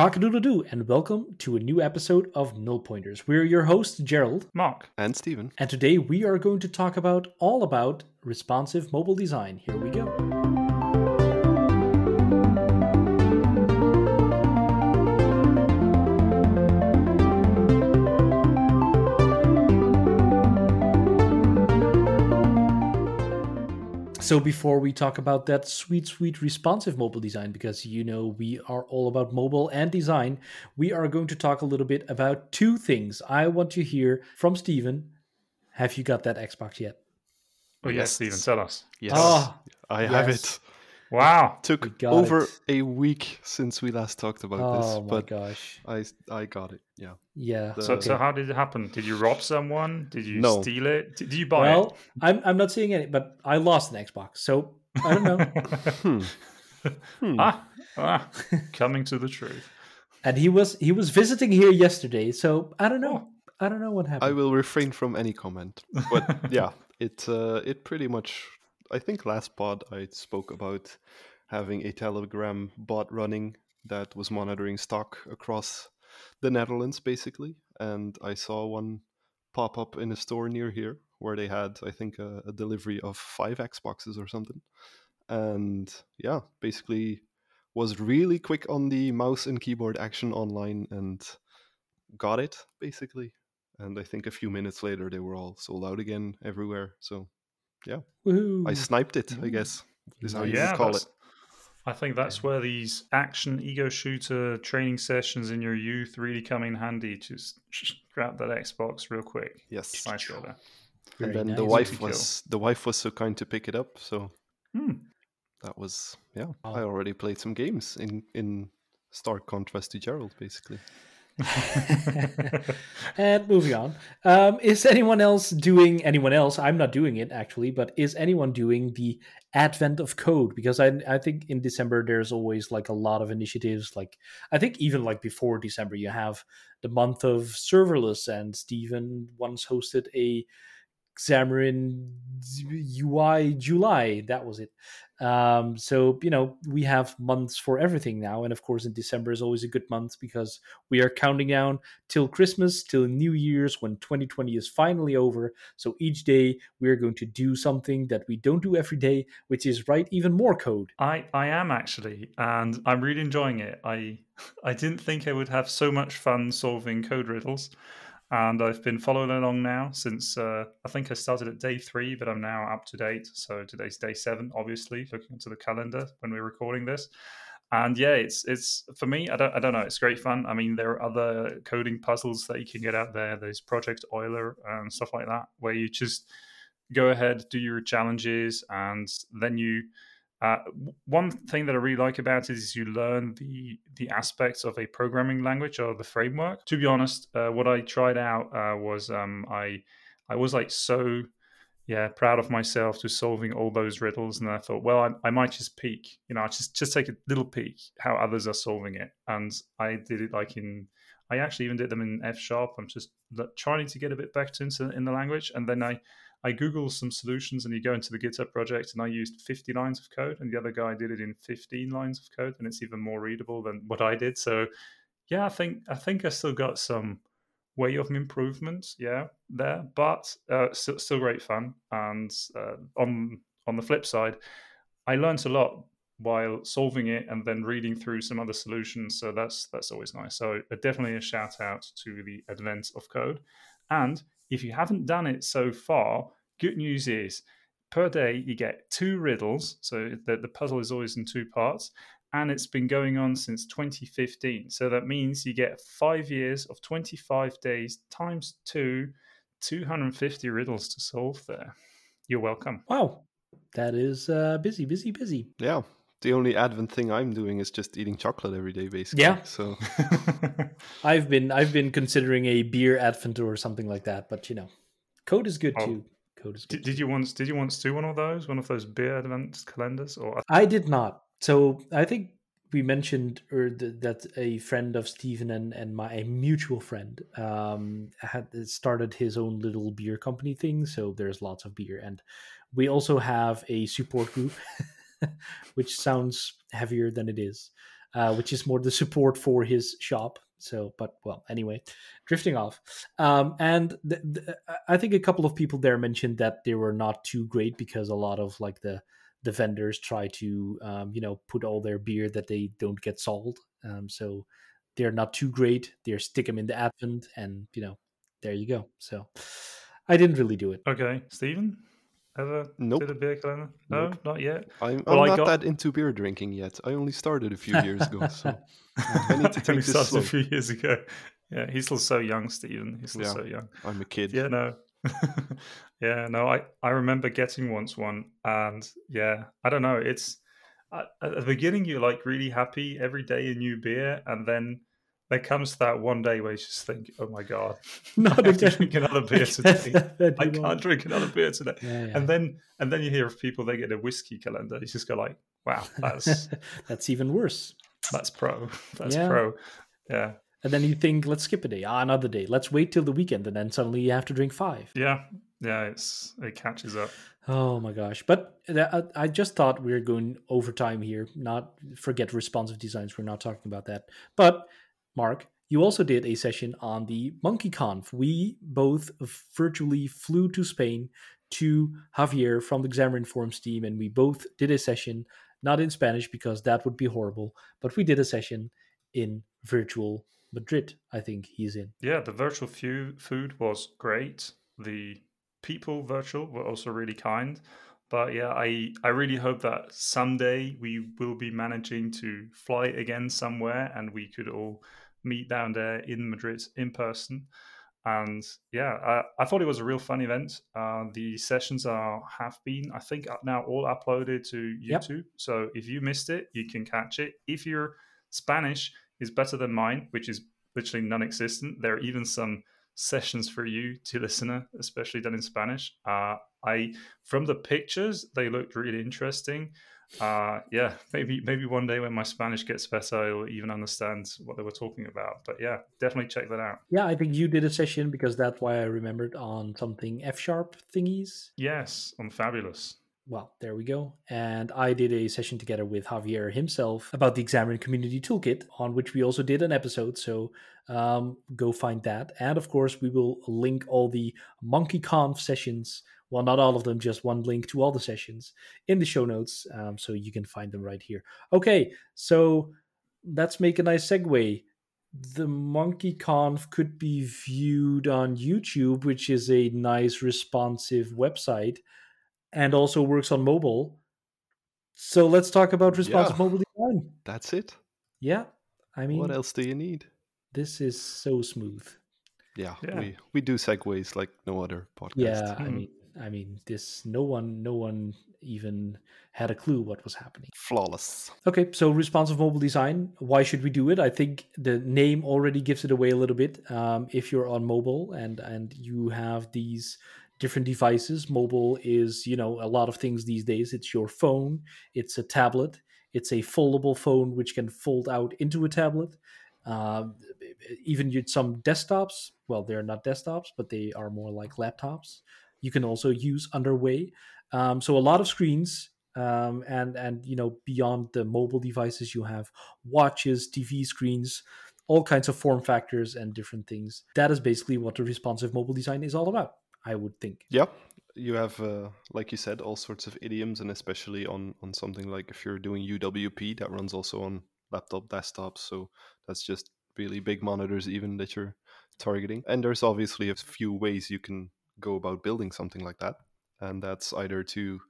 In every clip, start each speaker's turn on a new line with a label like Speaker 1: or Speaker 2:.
Speaker 1: Cock-a-doodle-doo, and welcome to a new episode of Null Pointers. We're your hosts, Gerald,
Speaker 2: Mark.
Speaker 3: And Steven.
Speaker 1: and today we are going to talk about all about responsive mobile design. Here we go. So before we talk about that sweet, sweet responsive mobile design, because you know we are all about mobile and design, we are going to talk a little bit about two things. I want to hear from Steven. Have you got that Xbox yet?
Speaker 2: Oh yes,
Speaker 3: Yes.
Speaker 2: Steven, tell us.
Speaker 3: Yes.
Speaker 1: Ah,
Speaker 3: I have
Speaker 1: yes.
Speaker 3: it.
Speaker 2: Wow.
Speaker 1: We
Speaker 3: Took over
Speaker 1: it.
Speaker 3: a week since we last talked about this.
Speaker 1: Oh
Speaker 3: this,
Speaker 1: my
Speaker 3: but
Speaker 1: gosh.
Speaker 3: I I got it. Yeah.
Speaker 1: Yeah.
Speaker 3: The-
Speaker 2: So,
Speaker 3: Okay.
Speaker 2: so how did it happen? Did you rob someone? Did you
Speaker 3: No.
Speaker 2: steal it? Did, did you buy it?
Speaker 1: well, I'm I'm not seeing it, but I lost an Xbox, so I don't know.
Speaker 3: Hmm. Hmm.
Speaker 2: ah, ah, coming to the truth.
Speaker 1: and he was he was visiting here yesterday, so I don't know. I don't know what happened.
Speaker 3: I will refrain from any comment. But yeah, it uh, it pretty much. I think last pod I spoke about having a Telegram bot running that was monitoring stock across the Netherlands, basically. And I saw one pop up in a store near here where they had, I think, a, a delivery of five Xboxes or something. And yeah, basically was really quick on the mouse and keyboard action online and got it basically and I think a few minutes later they were all sold out again everywhere. So
Speaker 1: Woohoo.
Speaker 3: I sniped it, I guess, is how
Speaker 1: Nice.
Speaker 3: you
Speaker 2: yeah,
Speaker 3: would call it.
Speaker 2: I think that's where these action ego shooter training sessions in your youth really come in handy. Just grab that Xbox real quick.
Speaker 3: Yes.
Speaker 2: Nice go there.
Speaker 3: And then the wife was the wife was so kind to pick it up, so
Speaker 2: Hmm.
Speaker 3: that was yeah.
Speaker 1: Wow.
Speaker 3: I already played some games in in stark contrast to Gerald, basically.
Speaker 1: and moving on. Um, is anyone else doing anyone else? I'm not doing it actually, but is anyone doing the advent of code? Because I I think in December there's always like a lot of initiatives. Like I think even like before December you have the month of serverless, and Stephen once hosted a Xamarin UI July. That was it. Um, so you know we have months for everything now, and of course in December is always a good month because we are counting down till Christmas, till New Year's, when 2020 is finally over. So each day we are going to do something that we don't do every day, which is write even more code.
Speaker 2: I, I am actually, and I'm really enjoying it. I I didn't think I would have so much fun solving code riddles, and I've been following along now since uh, I think I started at day three, but I'm now up to date. So today's day seven, obviously, looking into the calendar when we're recording this. And yeah, it's it's for me. I don't I don't know. It's great fun. I mean, there are other coding puzzles that you can get out there. There's Project Euler and stuff like that, where you just go ahead, do your challenges, and then you uh, one thing that I really like about it is you learn the the aspects of a programming language or the framework. To be honest, uh, what I tried out uh, was um, I I was like so yeah proud of myself to solving all those riddles, and I thought, well, I, I might just peek, you know, I just just take a little peek how others are solving it, and I did it like in. I actually even did them in F sharp. I'm just trying to get a bit better into in the language, and then I I Googled some solutions and you go into the GitHub project and I used 50 lines of code and the other guy did it in 15 lines of code and it's even more readable than what I did. So yeah, I think I think I still got some way of improvement, yeah, there, but uh, still, still great fun. And uh, on on the flip side, I learned a lot while solving it and then reading through some other solutions. So that's that's always nice. So uh, definitely a shout out to the advent of code. And if you haven't done it so far, good news is per day you get two riddles. So the, the puzzle is always in two parts. And it's been going on since 2015. So that means you get five years of 25 days times two, 250 riddles to solve there. You're welcome.
Speaker 1: Wow, that is uh, busy, busy, busy.
Speaker 3: Yeah. The only advent thing I'm doing is just eating chocolate every day, basically.
Speaker 1: Yeah.
Speaker 3: So
Speaker 1: I've been I've been considering a beer advent or something like that, but you know, code is good
Speaker 2: Oh.
Speaker 1: too. Code is good.
Speaker 2: did, did you once did you once do one of those? One of those beer advent calendars? Or
Speaker 1: I did not. So I think we mentioned or th- that a friend of Stephen and, and my a mutual friend um, had started his own little beer company thing. So there's lots of beer, and we also have a support group, which sounds heavier than it is. uh, which is more the support for his shop. So, but well, anyway, drifting off. Um, and th- th- I think a couple of people there mentioned that they were not too great because a lot of like the the vendors try to um, you know put all their beer that they don't get sold. Um, so they're not too great. They stick them in the advent, and you know there you go. So I didn't really do it.
Speaker 2: Okay, Stephen, ever
Speaker 3: Nope.
Speaker 2: did a beer calendar? No, oh,
Speaker 3: Nope.
Speaker 2: not yet.
Speaker 3: I'm,
Speaker 2: Well,
Speaker 3: I'm not
Speaker 2: got-
Speaker 3: that into beer drinking yet. I only started a few years ago, so I need to
Speaker 2: only
Speaker 3: take this
Speaker 2: started
Speaker 3: slow.
Speaker 2: a few years ago. Yeah, he's still so young, Stephen. He's still
Speaker 3: Yeah.
Speaker 2: so young.
Speaker 3: I'm a kid.
Speaker 2: Yeah, no. yeah, no. I I remember getting once one, and yeah, I don't know. It's at, at the beginning you're like really happy every day a new beer, and then there comes that one day where you just think, oh my god,
Speaker 1: Not
Speaker 2: I have to drink another beer today. I can't drink another beer today.
Speaker 1: Yeah, yeah.
Speaker 2: And then and then you hear of people they get a whiskey calendar. You just go like, wow, that's
Speaker 1: That's even worse.
Speaker 2: that's pro. That's
Speaker 1: Yeah.
Speaker 2: pro. Yeah.
Speaker 1: And then you think, let's skip a day. Ah, another day. Let's wait till the weekend, and then suddenly you have to drink five.
Speaker 2: Yeah. Yeah, it's it catches up.
Speaker 1: Oh my gosh! But I I just thought we were going overtime here. Not forget responsive designs. We're not talking about that. But Mark, you also did a session on the MonkeyConf. We both virtually flew to Spain to Javier from the Xamarin Forms team, and we both did a session, not in Spanish because that would be horrible, but we did a session in virtual Madrid. I think he's in.
Speaker 2: Yeah, the virtual food was great. The people virtual were also really kind. But yeah, I, I really hope that someday we will be managing to fly again somewhere and we could all meet down there in Madrid in person. And yeah, I, I thought it was a real fun event. Uh, the sessions are have been, I think, now all uploaded to
Speaker 1: Yep.
Speaker 2: YouTube. So if you missed it, you can catch it. If your Spanish is better than mine, which is literally non-existent, there are even some sessions for you to listener, especially done in Spanish. Uh, I from the pictures, they looked really interesting. Uh, yeah, maybe maybe one day when my Spanish gets better, I'll even understand what they were talking about. But yeah, definitely check that out.
Speaker 1: Yeah, I think you did a session because that's why I remembered on something F sharp thingies.
Speaker 2: Yes, on Fabulous.
Speaker 1: Well, there we go. And I did a session together with Javier himself about the Xamarin Community Toolkit, on which we also did an episode. So um, go find that. And of course, we will link all the MonkeyConf sessions. Well, not all of them, just one link to all the sessions in the show notes. Um, so you can find them right here. Okay, so let's make a nice segue. The MonkeyConf could be viewed on YouTube, which is a nice responsive website and also works on mobile. So let's talk about responsive
Speaker 3: Yeah.
Speaker 1: mobile design.
Speaker 3: That's it.
Speaker 1: Yeah, I mean,
Speaker 3: what else do you need?
Speaker 1: this is so smooth.
Speaker 3: Yeah,
Speaker 2: Yeah.
Speaker 3: we we do segues like no other podcast.
Speaker 1: Yeah, I
Speaker 2: Mhm.
Speaker 1: mean, I mean, this no one, no one even had a clue what was happening.
Speaker 3: flawless.
Speaker 1: Okay, so responsive mobile design. Why should we do it? I think the name already gives it away a little bit. Um, if you're on mobile and and you have these different devices, mobile is you know a lot of things these days. It's your phone, it's a tablet, it's a foldable phone which can fold out into a tablet. Um, even some desktops. Well, they're not desktops, but they are more like laptops. You can also use underway. Um, so a lot of screens um, and and you know beyond the mobile devices you have watches tv screens all kinds of form factors and different things that is basically what the responsive mobile design is all about i would think
Speaker 3: Yeah, you have, uh, like you said, all sorts of idioms, and especially on on something like if you're doing UWP, that runs also on laptop, desktops. So that's just really big monitors, even that you're targeting. And there's obviously a few ways you can go about building something like that, and that's either to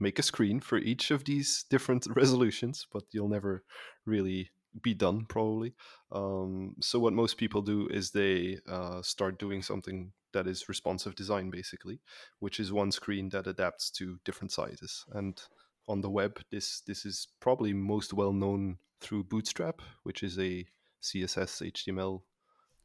Speaker 3: make a screen for each of these different resolutions, but you'll never really be done probably. Um, so what most people do is they uh, start doing something that is responsive design basically which is one screen that adapts to different sizes. And on the web, this this is probably most well known through Bootstrap, which is a CSS, HTML,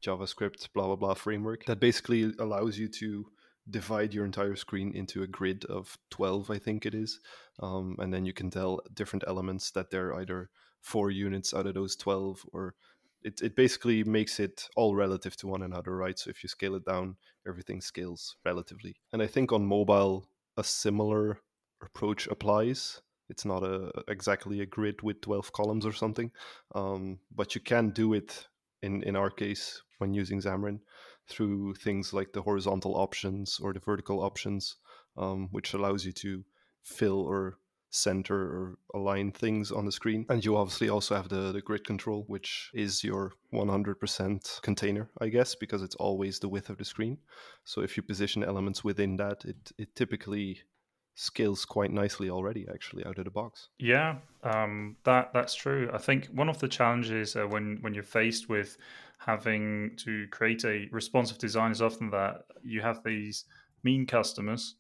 Speaker 3: JavaScript, blah blah blah framework that basically allows you to divide your entire screen into a grid of 12 i think it is um, and then you can tell different elements that they're either four units out of those 12 or it, it basically makes it all relative to one another right? So if you scale it down everything scales relatively. And I think on mobile, a similar approach applies, It's not a exactly a grid with 12 columns or something, um, but you can do it in in our case when using Xamarin through things like the horizontal options or the vertical options, um, which allows you to fill or center or align things on the screen. And you obviously also have the, the grid control, which is your 100% container, I guess, because it's always the width of the screen. So if you position elements within that, it, it typically scales quite nicely already actually out of the box
Speaker 2: yeah um, that that's true i think one of the challenges uh, when when you're faced with having to create a responsive design is often that you have these mean customers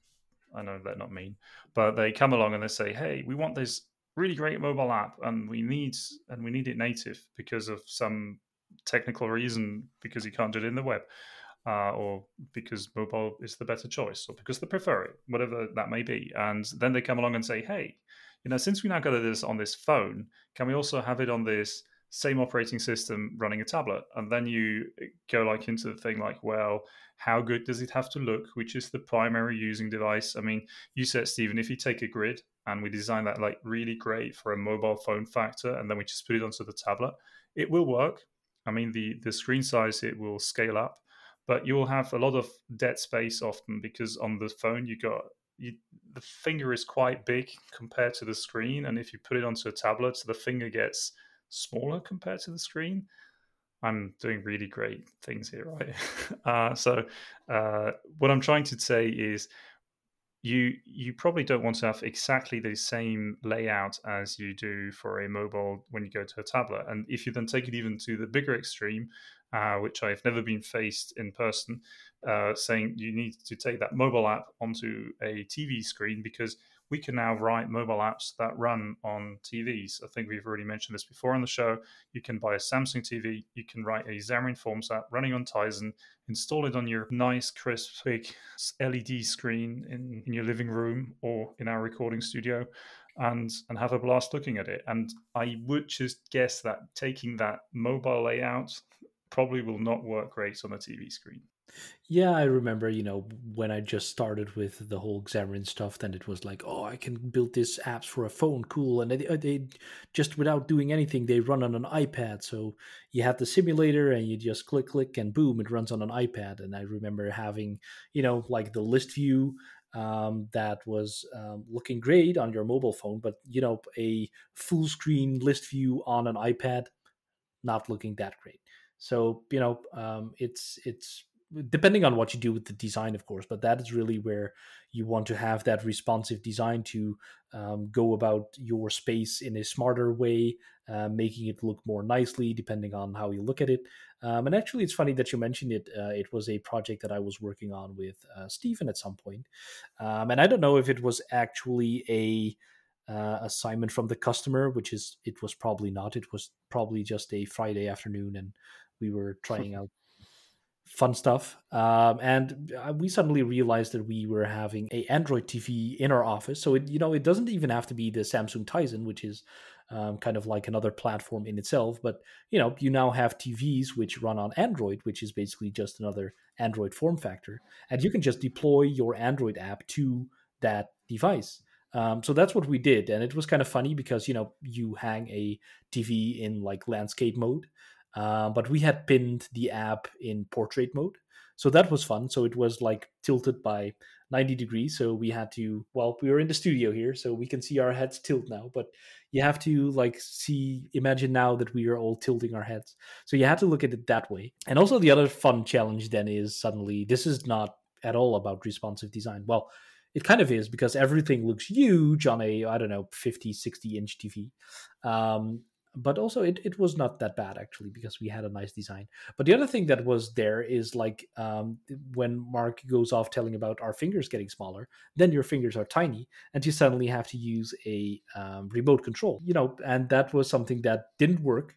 Speaker 2: I know they're not mean, but they come along and they say, "Hey, we want this really great mobile app, and we need and we need it native because of some technical reason, because you can't do it in the web, uh, or because mobile is the better choice, or because they prefer it, whatever that may be." And then they come along and say, "Hey, you know, since we now got this on this phone, can we also have it on this?" Same operating system running a tablet. And then you go like into the thing like well how good does it have to look? Which is the primary using device? I mean you said stephen if you take a grid and we design that like really great for a mobile phone factor and then we just put it onto the tablet it will work. I mean the the screen size it will scale up. But you'll have a lot of dead space often because on the phone you got you, the finger is quite big compared to the screen. And if you put it onto a tablet the finger gets smaller compared to the screen. I'm doing really great things here, right? Uh, so, uh, what I'm trying to say is, you you probably don't want to have exactly the same layout as you do for a mobile when you go to a tablet. And if you then take it even to the bigger extreme, uh, which I've never been faced in person, uh, saying you need to take that mobile app onto a TV screen because we can now write mobile apps that run on TVs. I think we've already mentioned this before on the show. You can buy a Samsung TV, you can write a Xamarin Forms app running on Tizen, install it on your nice, crisp, big LED screen in, in your living room or in our recording studio. And, and have a blast looking at it. And I would just guess that taking that mobile layout probably will not work great on a TV screen.
Speaker 1: Yeah, I remember, you know, when I just started with the whole Xamarin stuff, then it was like, oh, I can build this apps for a phone, cool. And they, uh, they just without doing anything, they run on an iPad. So you have the simulator and you just click, click, and boom, it runs on an iPad. And I remember having, you know, like the list view um, that was um, looking great on your mobile phone, but, you know, a full screen list view on an iPad, not looking that great. So, you know, um, it's, it's, depending on what you do with the design of course but that is really where you want to have that responsive design to um, go about your space in a smarter way uh, making it look more nicely depending on how you look at it. Um, and actually it's funny that you mentioned it uh, it was a project that i was working on with uh, stephen at some point. Um, and i don't know if it was actually a uh, assignment from the customer, which is it was probably not. It was probably just a Friday afternoon, and we were trying out fun stuff. Um, and uh, we suddenly realized that we were having a Android TV in our office. So it, you know, it doesn't even have to be the Samsung Tizen, which is um, kind of like another platform in itself. But you know, you now have TVs which run on Android, which is basically just another Android form factor, and you can just deploy your Android app to that device. Um, so that's what we did, and it was kind of funny because you know you hang a TV in like landscape mode, uh, but we had pinned the app in portrait mode. So that was fun. So it was like tilted by 90 degrees. So we had to, well, we were in the studio here, so we can see our heads tilt now. But you have to like see, imagine now that we are all tilting our heads. So you have to look at it that way. And also, the other fun challenge then is suddenly this is not at all about responsive design. Well, it kind of is because everything looks huge on a i don't know 50 60 inch tv um, but also it, it was not that bad actually because we had a nice design. But the other thing that was there is like um, when mark goes off telling about our fingers getting smaller then your fingers are tiny and you suddenly have to use a um, remote control you know and that was something that didn't work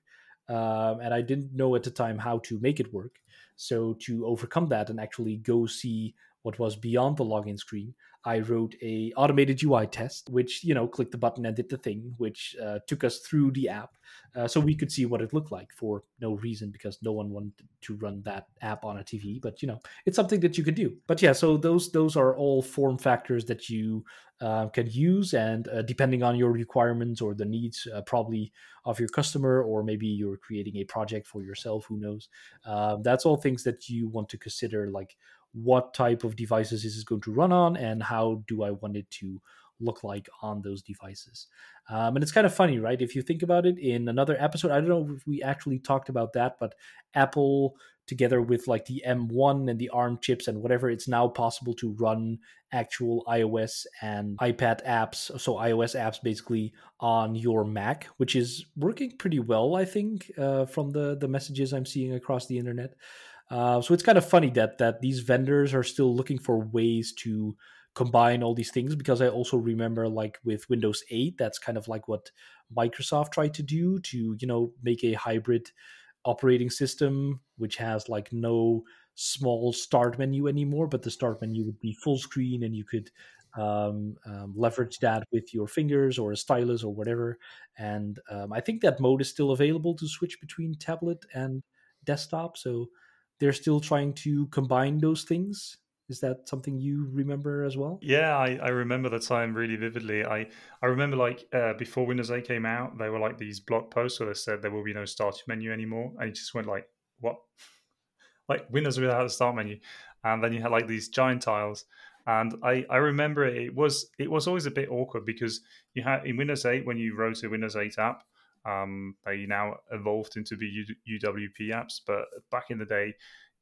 Speaker 1: um, and i didn't know at the time how to make it work. So to overcome that and actually go see what was beyond the login screen, I wrote a automated UI test, which you know clicked the button and did the thing, which uh, took us through the app, uh, so we could see what it looked like for no reason because no one wanted to run that app on a TV. But you know, it's something that you can do. But yeah, so those those are all form factors that you uh, can use, and uh, depending on your requirements or the needs, uh, probably of your customer, or maybe you're creating a project for yourself. Who knows? Uh, that's all things that you want to consider, like what type of devices is this going to run on and how do I want it to look like on those devices. Um, and it's kind of funny, right? If you think about it in another episode, I don't know if we actually talked about that, but Apple, together with like the M1 and the ARM chips and whatever, it's now possible to run actual iOS and iPad apps, so iOS apps basically on your Mac, which is working pretty well, I think, uh, from the the messages I'm seeing across the internet. Uh, so it's kind of funny that that these vendors are still looking for ways to combine all these things because I also remember like with Windows 8 that's kind of like what Microsoft tried to do to you know make a hybrid operating system which has like no small start menu anymore but the start menu would be full screen and you could um, um, leverage that with your fingers or a stylus or whatever. And um, I think that mode is still available to switch between tablet and desktop. So they're still trying to combine those things. Is that something you remember as well?
Speaker 2: Yeah, I, I remember the time really vividly. I, I remember like uh, before Windows 8 came out, they were like these blog posts where they said there will be no start menu anymore, and you just went like, what? like Windows without a start menu, and then you had like these giant tiles. And I, I remember it was it was always a bit awkward because you had in Windows 8 when you wrote a Windows 8 app, um, they now evolved into the UWP apps, but back in the day,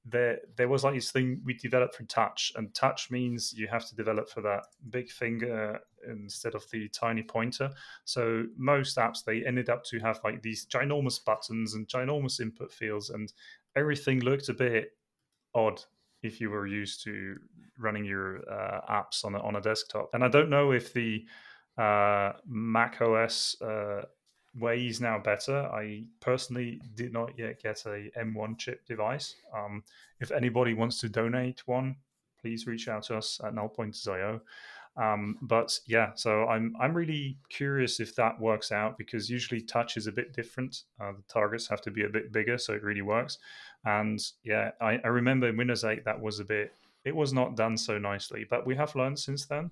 Speaker 2: there there was like this thing we developed for touch, and touch means you have to develop for that big finger instead of the tiny pointer. So most apps they ended up to have like these ginormous buttons and ginormous input fields, and everything looked a bit odd if you were used to running your uh, apps on a, on a desktop. And I don't know if the uh, Mac OS uh, way is now better. I personally did not yet get a M1 chip device. Um, if anybody wants to donate one, please reach out to us at nullpointers.io. Um, but yeah, so I'm I'm really curious if that works out because usually touch is a bit different. Uh, the targets have to be a bit bigger, so it really works. And yeah, I, I remember in Windows 8 that was a bit it was not done so nicely, but we have learned since then.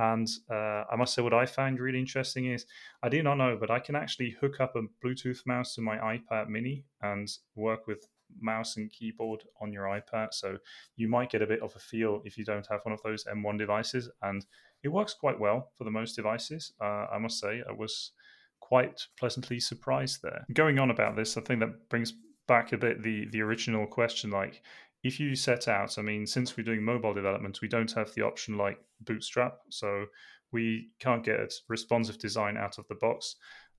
Speaker 2: And uh, I must say, what I found really interesting is I did not know, but I can actually hook up a Bluetooth mouse to my iPad mini and work with mouse and keyboard on your iPad. So you might get a bit of a feel if you don't have one of those M1 devices. And it works quite well for the most devices. Uh, I must say, I was quite pleasantly surprised there. Going on about this, I think that brings back a bit the the original question like if you set out, I mean, since we're doing mobile development, we don't have the option like Bootstrap, so we can't get responsive design out of the box.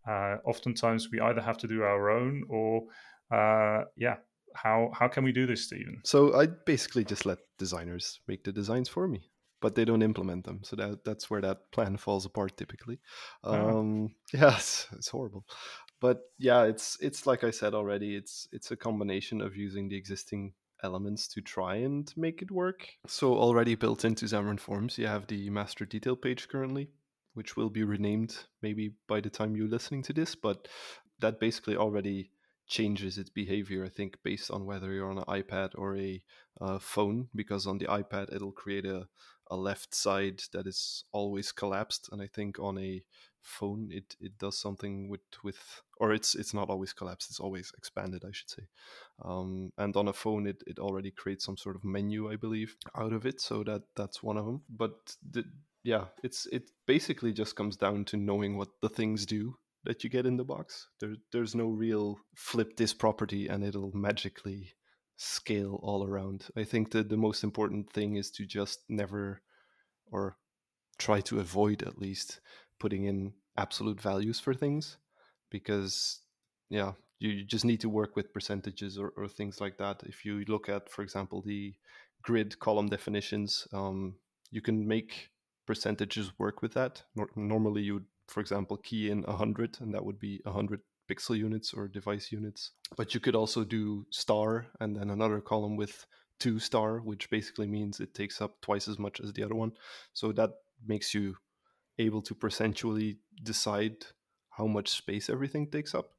Speaker 2: Uh, oftentimes, we either have to do our own, or uh, yeah, how how can we do this, Stephen?
Speaker 3: So I basically just let designers make the designs for me, but they don't implement them. So that that's where that plan falls apart typically. Oh. Um, yeah, it's, it's horrible but yeah it's it's like i said already it's it's a combination of using the existing elements to try and make it work. So already built into Xamarin Forms, you have the master detail page currently, which will be renamed maybe by the time you're listening to this, but that basically already changes its behavior, I think, based on whether you're on an iPad or a uh, phone, because on the iPad it'll create a, a left side that is always collapsed, and I think on a phone it it does something with with or it's it's not always collapsed it's always expanded i should say. Um, and on a phone it, it already creates some sort of menu i believe out of it so that that's one of them but the, yeah it's it basically just comes down to knowing what the things do that you get in the box. There, there's no real flip this property and it'll magically scale all around. I think that the most important thing is to just never or try to avoid at least putting in absolute values for things because yeah you just need to work with percentages or, or things like that. If you look at for example the grid column definitions um, you can make percentages work with that. Normally you for example key in 100 and that would be 100 pixel units or device units but you could also do star and then another column with two star, which basically means it takes up twice as much as the other one. So that makes you able to percentually decide how much space everything takes up.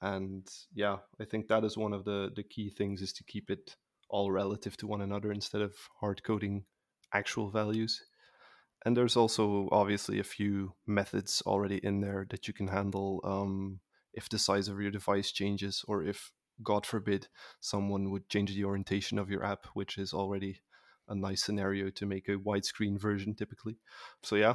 Speaker 3: And yeah, I think that is one of the the key things is to keep it all relative to one another instead of hard coding actual values. And there's also obviously a few methods already in there that you can handle um, if the size of your device changes or if, God forbid, someone would change the orientation of your app, which is already a nice scenario to make a widescreen version typically. So yeah,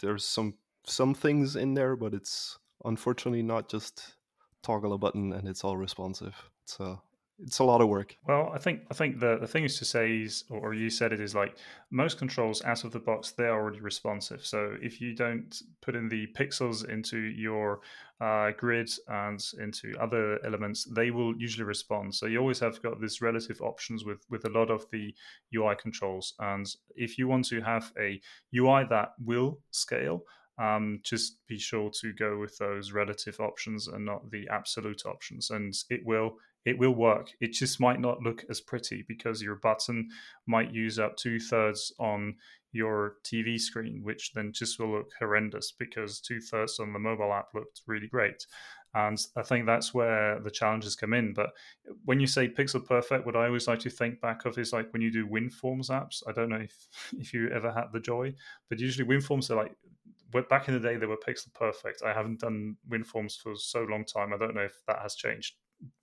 Speaker 3: there's some some things in there, but it's unfortunately not just toggle a button and it's all responsive. It's a it's a lot of work.
Speaker 2: Well, I think I think the, the thing is to say is, or you said it is like most controls out of the box they're already responsive. So if you don't put in the pixels into your uh, grid and into other elements, they will usually respond. So you always have got this relative options with with a lot of the UI controls. And if you want to have a UI that will scale, um, just be sure to go with those relative options and not the absolute options and it will it will work it just might not look as pretty because your button might use up two-thirds on your tv screen which then just will look horrendous because two-thirds on the mobile app looked really great and I think that's where the challenges come in. But when you say pixel perfect, what I always like to think back of is like when you do WinForms apps. I don't know if, if you ever had the joy, but usually WinForms are like back in the day they were pixel perfect. I haven't done WinForms for so long time. I don't know if that has changed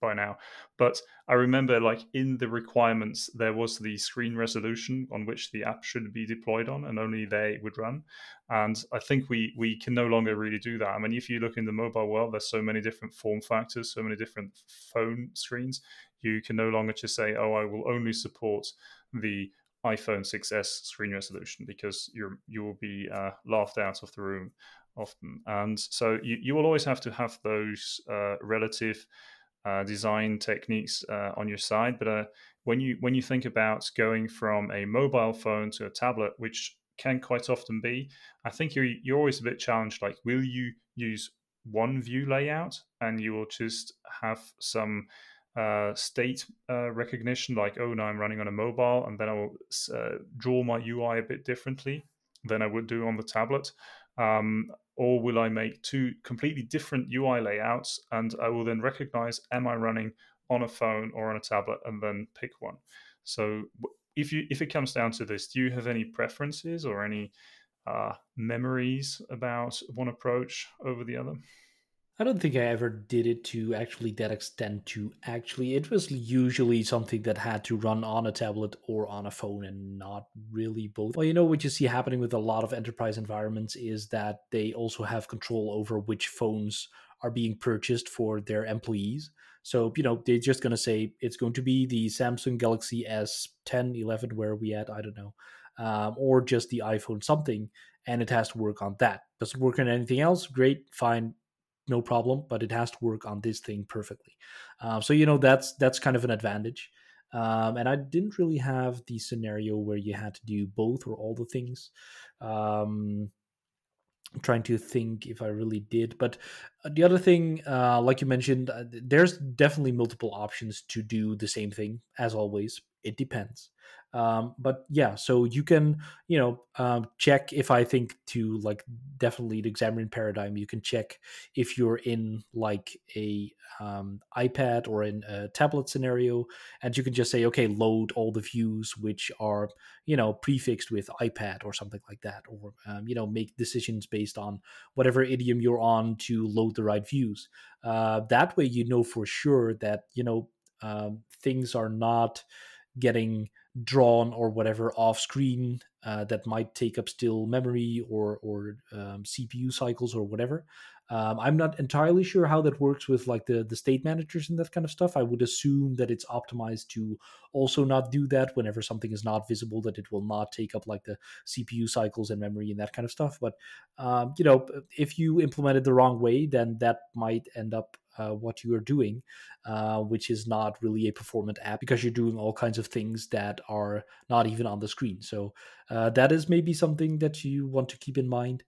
Speaker 2: by now. But I remember like in the requirements there was the screen resolution on which the app should be deployed on and only they would run. And I think we we can no longer really do that. I mean if you look in the mobile world there's so many different form factors, so many different phone screens. You can no longer just say, "Oh, I will only support the iPhone 6s screen resolution because you're you will be uh, laughed out of the room often, and so you, you will always have to have those uh, relative uh, design techniques uh, on your side. But uh, when you when you think about going from a mobile phone to a tablet, which can quite often be, I think you're you're always a bit challenged. Like, will you use one view layout and you will just have some uh, state uh, recognition, like, oh, now I'm running on a mobile, and then I will uh, draw my UI a bit differently than I would do on the tablet. Um, or will I make two completely different UI layouts and I will then recognize am I running on a phone or on a tablet and then pick one. So if you if it comes down to this, do you have any preferences or any uh, memories about one approach over the other?
Speaker 1: I don't think I ever did it to actually that extent. To actually, it was usually something that had to run on a tablet or on a phone, and not really both. Well, you know what you see happening with a lot of enterprise environments is that they also have control over which phones are being purchased for their employees. So you know they're just going to say it's going to be the Samsung Galaxy S 10, 11, where we at? I don't know, um, or just the iPhone something, and it has to work on that. Does it work on anything else? Great, fine no problem, but it has to work on this thing perfectly. Uh, so you know that's that's kind of an advantage. Um, and I didn't really have the scenario where you had to do both or all the things. Um, I'm trying to think if I really did, but uh, the other thing, uh, like you mentioned, uh, there's definitely multiple options to do the same thing. As always, it depends. Um, but yeah, so you can, you know, um, check if I think to like definitely the Xamarin paradigm, you can check if you're in like a um, iPad or in a tablet scenario, and you can just say, okay, load all the views which are, you know, prefixed with iPad or something like that, or um, you know, make decisions based on whatever idiom you're on to load the right views. Uh, that way, you know for sure that you know um, things are not getting drawn or whatever off screen uh, that might take up still memory or or um, CPU cycles or whatever. Um, I'm not entirely sure how that works with like the the state managers and that kind of stuff. I would assume that it's optimized to also not do that whenever something is not visible, that it will not take up like the CPU cycles and memory and that kind of stuff. But um, you know, if you implement it the wrong way, then that might end up uh, what you are doing, uh, which is not really a performant app because you're doing all kinds of things that are not even on the screen. So uh, that is maybe something that you want to keep in mind.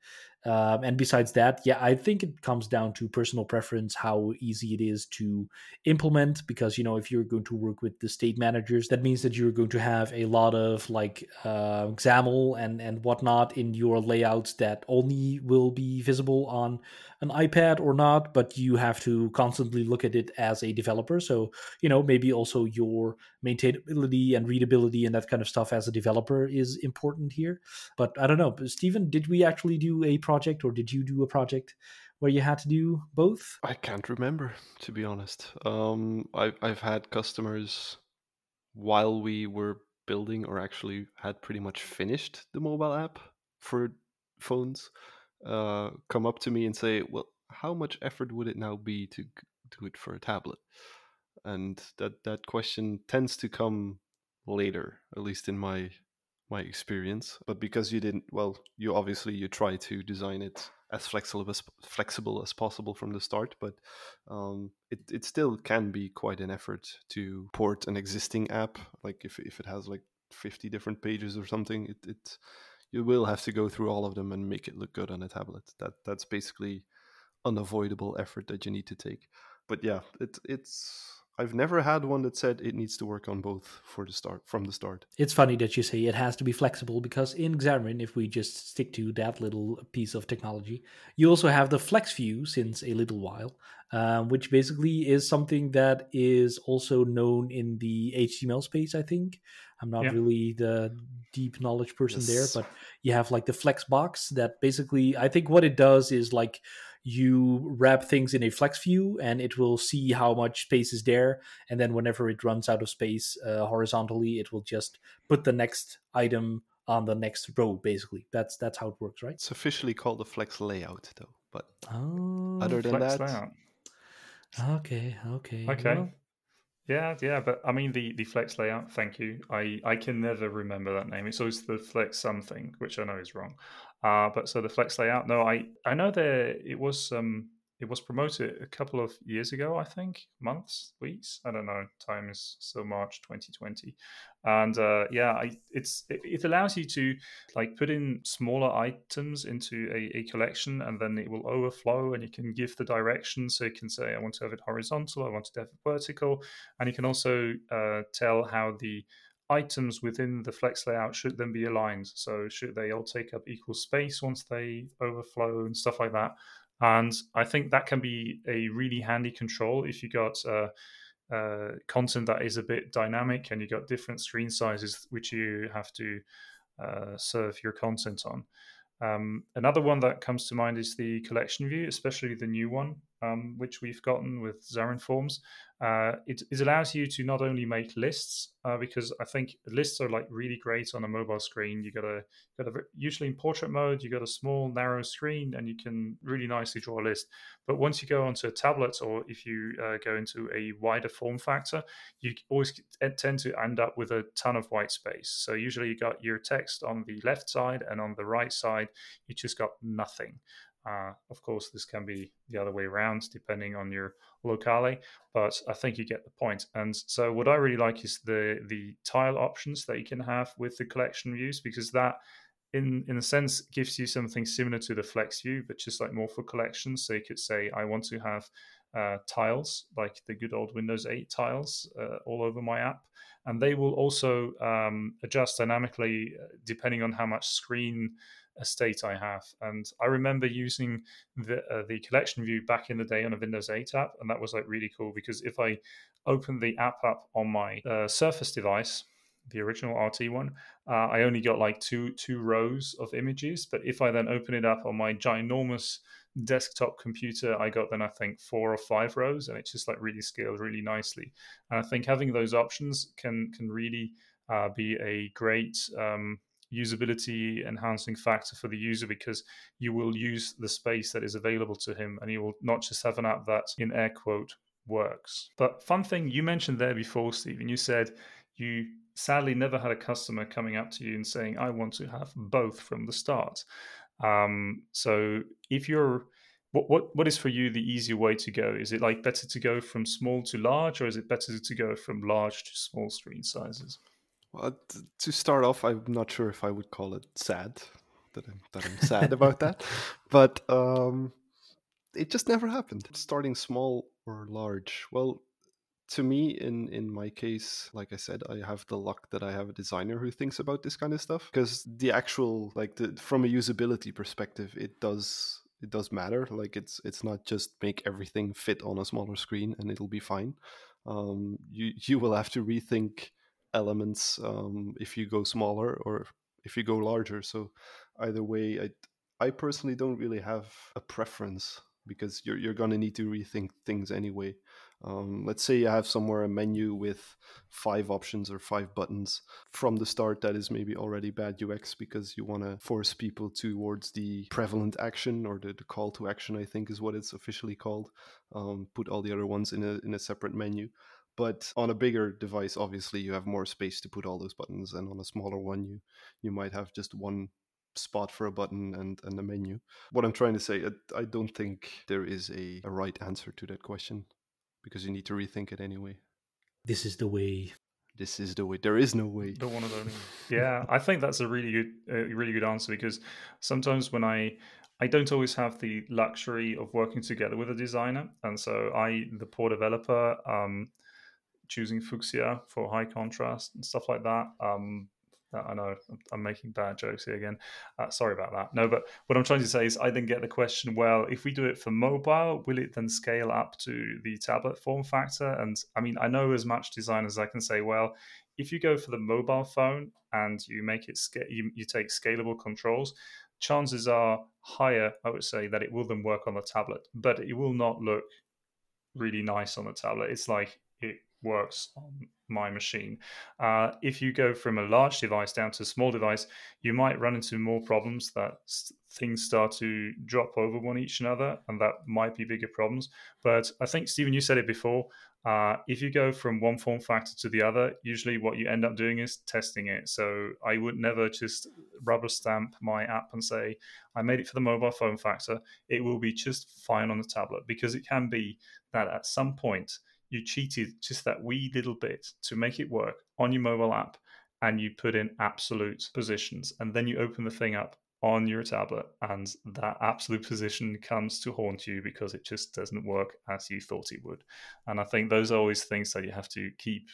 Speaker 1: Um, and besides that, yeah, I think it comes down to personal preference, how easy it is to implement. Because you know, if you're going to work with the state managers, that means that you're going to have a lot of like uh, XAML and and whatnot in your layouts that only will be visible on an iPad or not. But you have to constantly look at it as a developer. So you know, maybe also your maintainability and readability and that kind of stuff as a developer is important here. But I don't know, Stephen, did we actually do a project or did you do a project where you had to do both?
Speaker 3: I can't remember, to be honest. Um, I've, I've had customers while we were building or actually had pretty much finished the mobile app for phones uh, come up to me and say, well, how much effort would it now be to do it for a tablet? And that, that question tends to come later, at least in my my experience but because you didn't well you obviously you try to design it as flexible as flexible as possible from the start but um, it, it still can be quite an effort to port an existing app like if, if it has like 50 different pages or something it, it you will have to go through all of them and make it look good on a tablet. That that's basically unavoidable effort that you need to take. But yeah it, it's I've never had one that said it needs to work on both for the start from the start.
Speaker 1: It's funny that you say it has to be flexible because in Xamarin, if we just stick to that little piece of technology, you also have the Flex View since a little while, um, which basically is something that is also known in the HTML space. I think I'm not yeah. really the deep knowledge person yes. there, but you have like the Flex box that basically I think what it does is like you wrap things in a flex view and it will see how much space is there and then whenever it runs out of space uh, horizontally it will just put the next item on the next row basically that's that's how it works right
Speaker 3: it's officially called the flex layout though but oh, other than that layout.
Speaker 1: okay okay
Speaker 2: okay well, yeah, yeah, but I mean the the flex layout. Thank you. I I can never remember that name. It's always the flex something, which I know is wrong. Uh, but so the flex layout. No, I I know there it was um it was promoted a couple of years ago, I think, months, weeks. I don't know. Time is so March 2020, and uh, yeah, I, it's it, it, allows you to like put in smaller items into a, a, collection, and then it will overflow, and you can give the direction. So you can say, I want to have it horizontal, I want to have it vertical, and you can also uh, tell how the items within the flex layout should then be aligned. So should they all take up equal space once they overflow and stuff like that. And I think that can be a really handy control if you got uh, uh, content that is a bit dynamic and you got different screen sizes which you have to uh, serve your content on. Um, another one that comes to mind is the collection view, especially the new one, um, which we've gotten with Xamarin Forms. Uh, it, it, allows you to not only make lists uh, because I think lists are like really great on a mobile screen. You got a got a usually in portrait mode, you got a small narrow screen and you can really nicely draw a list. But once you go onto a tablet or if you uh, go into a wider form factor, you always tend to end up with a ton of white space. So usually you got your text on the left side and on the right side, you just got nothing. Uh, of course, this can be the other way around depending on your locale, but I think you get the point. And so, what I really like is the the tile options that you can have with the collection views because that, in in a sense, gives you something similar to the Flex view, but just like more for collections. So you could say, I want to have uh, tiles like the good old Windows 8 tiles uh, all over my app, and they will also um, adjust dynamically uh, depending on how much screen estate I have. And I remember using the uh, the collection view back in the day on a Windows 8 app, and that was like really cool because if I open the app up on my uh, Surface device, the original RT one, uh, I only got like two two rows of images. But if I then open it up on my ginormous desktop computer, I got then I think four or five rows, and it just like really scaled really nicely. And I think having those options can can really uh, be a great um, usability enhancing factor for the user because you will use the space that is available to him and you will not just have an app that in air quote works. But fun thing you mentioned there before, Stephen, you said you sadly never had a customer coming up to you and saying, I want to have both from the start. Um, so if you're what, what what is for you the easier way to go? Is it like better to go from small to large, or is it better to go from large to small screen sizes?
Speaker 3: Well, to start off, I'm not sure if I would call it sad, that I'm that I'm sad about that. But um, it just never happened. Starting small or large. Well, to me in in my case like i said i have the luck that i have a designer who thinks about this kind of stuff because the actual like the from a usability perspective it does it does matter like it's it's not just make everything fit on a smaller screen and it'll be fine um, you you will have to rethink elements um, if you go smaller or if you go larger so either way i i personally don't really have a preference because you're, you're to need to rethink things anyway um, let's say you have somewhere a menu with five options or five buttons from the start. That is maybe already bad UX because you want to force people towards the prevalent action or the, the, call to action. I think is what it's officially called. Um, put all the other ones in a in a separate menu. But on a bigger device, obviously, you have more space to put all those buttons, and on a smaller one, you you might have just one spot for a button and, and a menu. What I'm trying to say, I, I don't think there is a, a right answer to that question because you need to rethink it anyway.
Speaker 1: This is the way.
Speaker 3: This is the way. There is no way.
Speaker 2: The one and only. Yeah, I think that's a really good, a really good answer because sometimes when I, I don't always have the luxury of working together with a designer, and so I, the poor developer, um, choosing fuchsia for high contrast and stuff like that. Um, I know I'm making bad jokes here again. Uh, sorry about that. No, but what I'm trying to say is I then get the question well, if we do it for mobile, will it then scale up to the tablet form factor? And I mean, I know as much design as I can say, well, if you go for the mobile phone and you make it, you, you take scalable controls, chances are higher, I would say, that it will then work on the tablet, but it will not look really nice on the tablet. It's like works on my machine. Uh, if you go from a large device down to a small device, you might run into more problems that things start to drop over one each another, and that might be bigger problems. But I think, Stephen, you said it before. Uh, if you go from one form factor to the other, usually what you end up doing is testing it. So I would never just rubber stamp my app and say, I made it for the mobile phone factor. It will be just fine on the tablet because it can be that at some point you cheated just that wee little bit to make it work on your mobile app and you put in absolute positions and then you open the thing up on your tablet and that absolute position comes to haunt you because it just doesn't work as you thought it would. And i think those are always things that you have to keep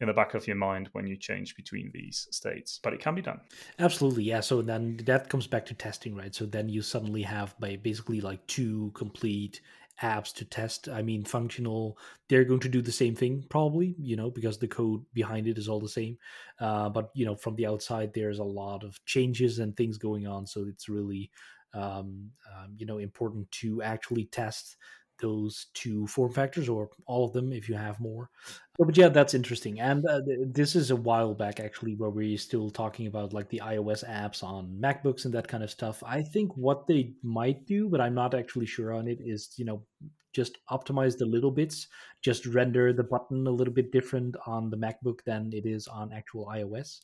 Speaker 2: in the back of your mind when you change between these states but it can be done.
Speaker 1: Absolutely yeah so then that comes back to testing right? So then you suddenly have by basically like two complete apps to test. I mean, functional, they're going to do the same thing probably, you know, because the code behind it is all the same. Uh, but, you know, from the outside, there's a lot of changes and things going on. So it's really, um, um, you know, important to actually test those two form factors or all of them if you have more. But yeah, that's interesting. And uh, this is a while back actually where we're still talking about like the iOS apps on MacBooks and that kind of stuff. I think what they might do, but I'm not actually sure on it, is you know just optimize the little bits, just render the button a little bit different on the MacBook than it is on actual iOS.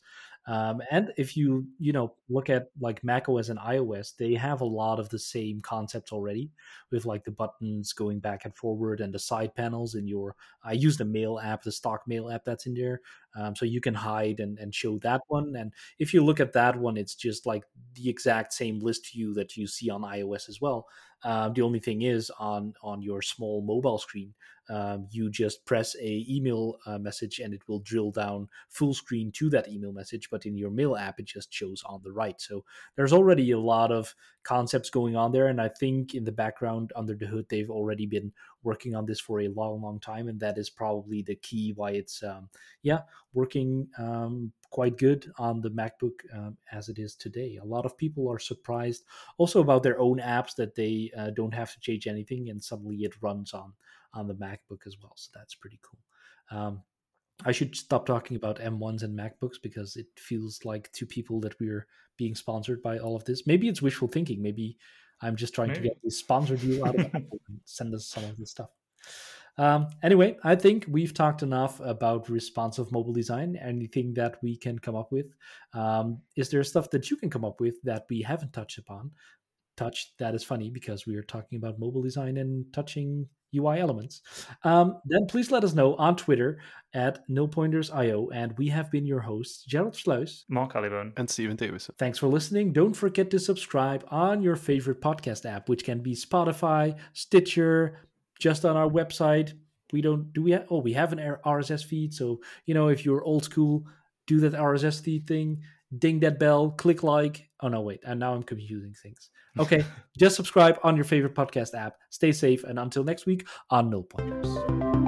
Speaker 1: Um, and if you you know look at like Mac OS and iOS, they have a lot of the same concepts already, with like the buttons going back and forward and the side panels in your. I use the Mail app, the stock Mail app that's in there, um, so you can hide and, and show that one. And if you look at that one, it's just like the exact same list view that you see on iOS as well. Um, the only thing is on on your small mobile screen, um, you just press a email uh, message and it will drill down full screen to that email message. But in your mail app, it just shows on the right. So there's already a lot of concepts going on there, and I think in the background under the hood, they've already been working on this for a long, long time, and that is probably the key why it's um, yeah working um, quite good on the MacBook um, as it is today. A lot of people are surprised also about their own apps that they uh, don't have to change anything, and suddenly it runs on on the MacBook as well. So that's pretty cool. Um, I should stop talking about M1s and MacBooks because it feels like to people that we're being sponsored by all of this. Maybe it's wishful thinking. Maybe I'm just trying Maybe. to get a sponsored deal out of Apple and send us some of this stuff. Um, anyway, I think we've talked enough about responsive mobile design. Anything that we can come up with? Um, is there stuff that you can come up with that we haven't touched upon? Touched that is funny because we are talking about mobile design and touching UI elements, um, then please let us know on Twitter at nullpointers.io. And we have been your hosts, Gerald Versluis,
Speaker 2: Mark Allibone,
Speaker 3: and Steven Davis.
Speaker 1: Thanks for listening. Don't forget to subscribe on your favorite podcast app, which can be Spotify, Stitcher, just on our website. We don't do we have, oh we have an RSS feed, so you know if you're old school, do that RSS feed thing, ding that bell, click like. Oh no, wait, and now I'm confusing things. Okay, just subscribe on your favorite podcast app. Stay safe, and until next week on Null Pointers.